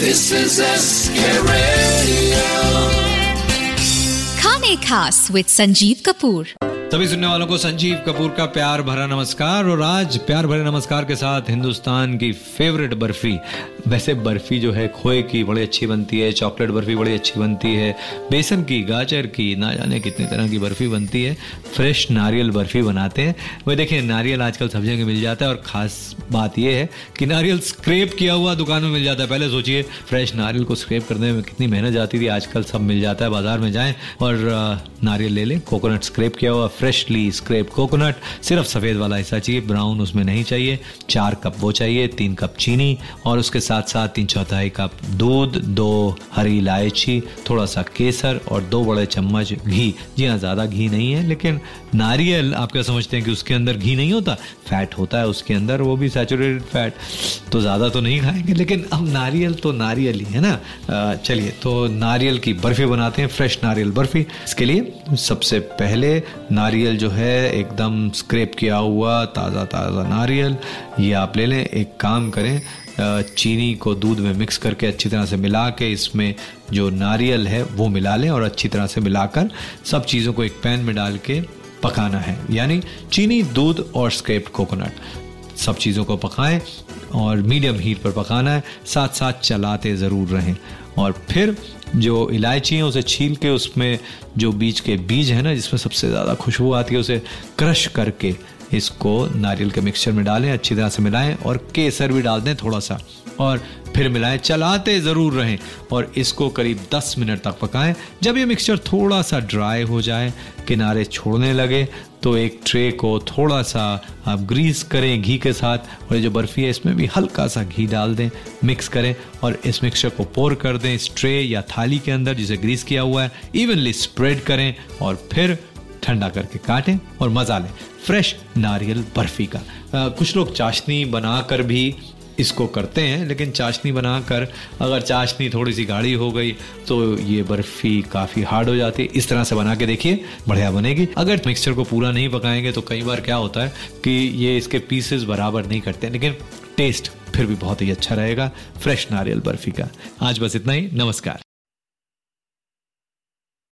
This is SK Radio. Khane Khas with Sanjeev Kapoor. सभी सुनने वालों को संजीव कपूर का प्यार भरा नमस्कार और आज प्यार भरे नमस्कार के साथ हिंदुस्तान की फेवरेट बर्फ़ी। वैसे बर्फ़ी जो है खोए की बड़ी अच्छी बनती है चॉकलेट बर्फ़ी बड़ी अच्छी बनती है, बेसन की, गाजर की, ना जाने कितनी तरह की बर्फ़ी बनती है। फ्रेश नारियल बर्फ़ी बनाते हैं। वह देखिए, नारियल आजकल सब जगह मिल जाता है और ख़ास बात यह है कि नारियल स्क्रेप किया हुआ दुकान में मिल जाता है। पहले सोचिए फ्रेश नारियल को स्क्रेप करने में कितनी मेहनत जाती थी। आजकल सब मिल जाता है, बाज़ार में जाएँ और नारियल ले लें। कोकोनट स्क्रेप किया हुआ फ्रेशली स्क्रेप कोकोनट सिर्फ़ सफ़ेद वाला हिस्सा चाहिए ब्राउन उसमें नहीं चाहिए, चार कप वो चाहिए, तीन कप चीनी और उसके साथ साथ तीन चौथाई कप दूध, दो हरी इलायची थोड़ा सा केसर और दो बड़े चम्मच घी। जी हाँ ज़्यादा घी नहीं है, लेकिन नारियल, आप क्या समझते हैं कि उसके अंदर घी नहीं होता? फैट होता है, उसके अंदर वो भी सैचुरेटेड फैट तो ज़्यादा तो नहीं खाएँगे, लेकिन अब नारियल तो नारियल ही है ना? चलिए तो नारियल की बर्फ़ी बनाते हैं, फ्रेश नारियल बर्फ़ी। इसके लिए सबसे पहले नारियल जो है एकदम स्क्रेप किया हुआ ताज़ा ताज़ा नारियल। ये आप ले लें, एक काम करें चीनी को दूध में मिक्स करके अच्छी तरह से मिला के इसमें जो नारियल है वो मिला लें और अच्छी तरह से मिलाकर सब चीज़ों को एक पैन में डाल के पकाना है। यानी चीनी, दूध और स्क्रेप्ड कोकोनट सब चीज़ों को पकाएँ और मीडियम हीट पर पकाना है साथ साथ चलाते ज़रूर रहें। और फिर जो इलायची है, उसे छील के उसमें जो बीज के बीज है ना, जिसमें सबसे ज़्यादा खुशबू आती है, उसे क्रश करके इसको नारियल के मिक्सचर में डालें, अच्छी तरह से मिलाएँ और केसर भी डाल दें थोड़ा सा और फिर मिलाएँ, चलाते ज़रूर रहें और इसको करीब 10 मिनट तक पकाएँ। जब ये मिक्सचर थोड़ा सा ड्राई हो जाए, किनारे छोड़ने लगे तो एक ट्रे को थोड़ा सा आप ग्रीस करें घी के साथ और जो बर्फ़ी है, इसमें भी हल्का सा घी डाल दें मिक्स करें और इस मिक्सचर को पोर कर दें इस ट्रे या थाली के अंदर जिसे ग्रीस किया हुआ है। इवनली स्प्रेड करें और फिर ठंडा करके काटें और मज़ा लें। फ्रेश नारियल बर्फ़ी का। आ, कुछ लोग चाशनी बनाकर भी इसको करते हैं लेकिन चाशनी बनाकर अगर चाशनी थोड़ी सी गाढ़ी हो गई तो ये बर्फ़ी काफ़ी हार्ड हो जाती है। इस तरह से बना के देखिए बढ़िया बनेगी। अगर मिक्सचर को पूरा नहीं पकाएँगे तो कई बार क्या होता है कि ये इसके पीसेस बराबर नहीं करते लेकिन टेस्ट फिर भी बहुत ही अच्छा रहेगा। फ्रेश नारियल बर्फ़ी का। आज बस इतना ही। नमस्कार।